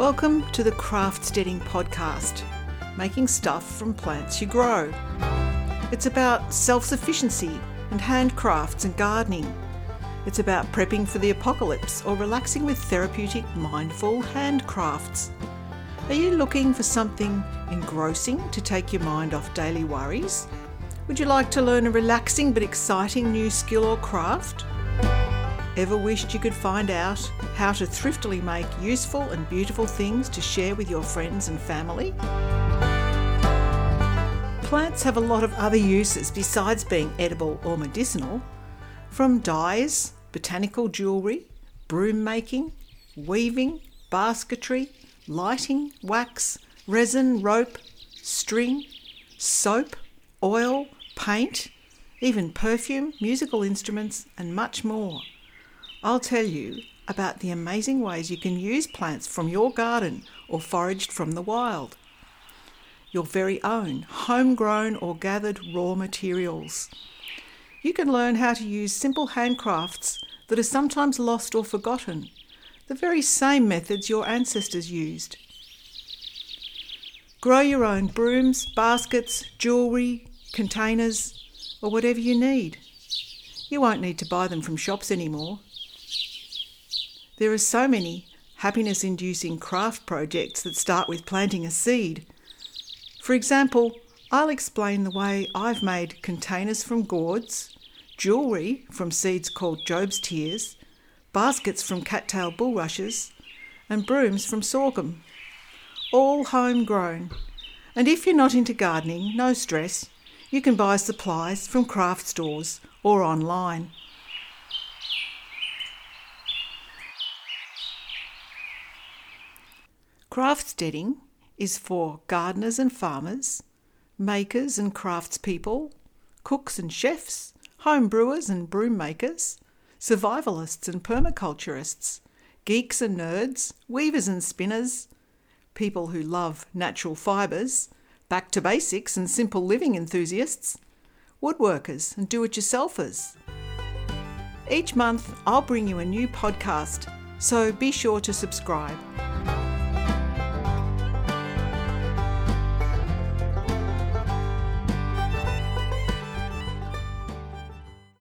Welcome to the Craftsteading podcast, making stuff from plants you grow. It's about self sufficiency and handcrafts and gardening. It's about prepping for the apocalypse or relaxing with therapeutic, mindful handcrafts. Are you looking for something engrossing to take your mind off daily worries? Would you like to learn a relaxing but exciting new skill or craft? Ever wished you could find out how to thriftily make useful and beautiful things to share with your friends and family? Plants have a lot of other uses besides being edible or medicinal, from dyes, botanical jewellery, broom making, weaving, basketry, lighting, wax, resin, rope, string, soap, oil, paint, even perfume, musical instruments, and much more. I'll tell you about the amazing ways you can use plants from your garden or foraged from the wild. Your very own homegrown or gathered raw materials. You can learn how to use simple handcrafts that are sometimes lost or forgotten, the very same methods your ancestors used. Grow your own brooms, baskets, jewellery, containers, or whatever you need. You won't need to buy them from shops anymore. There are so many happiness inducing craft projects that start with planting a seed. For example, I'll explain the way I've made containers from gourds, jewellery from seeds called Job's Tears, baskets from cattail bulrushes, and brooms from sorghum. All homegrown. And if you're not into gardening, no stress. You can buy supplies from craft stores or online. Craftsteading is for gardeners and farmers, makers and craftspeople, cooks and chefs, home brewers and broom makers, survivalists and permaculturists, geeks and nerds, weavers and spinners, people who love natural fibres, back to basics and simple living enthusiasts, woodworkers and do it yourselfers. Each month, I'll bring you a new podcast, so be sure to subscribe.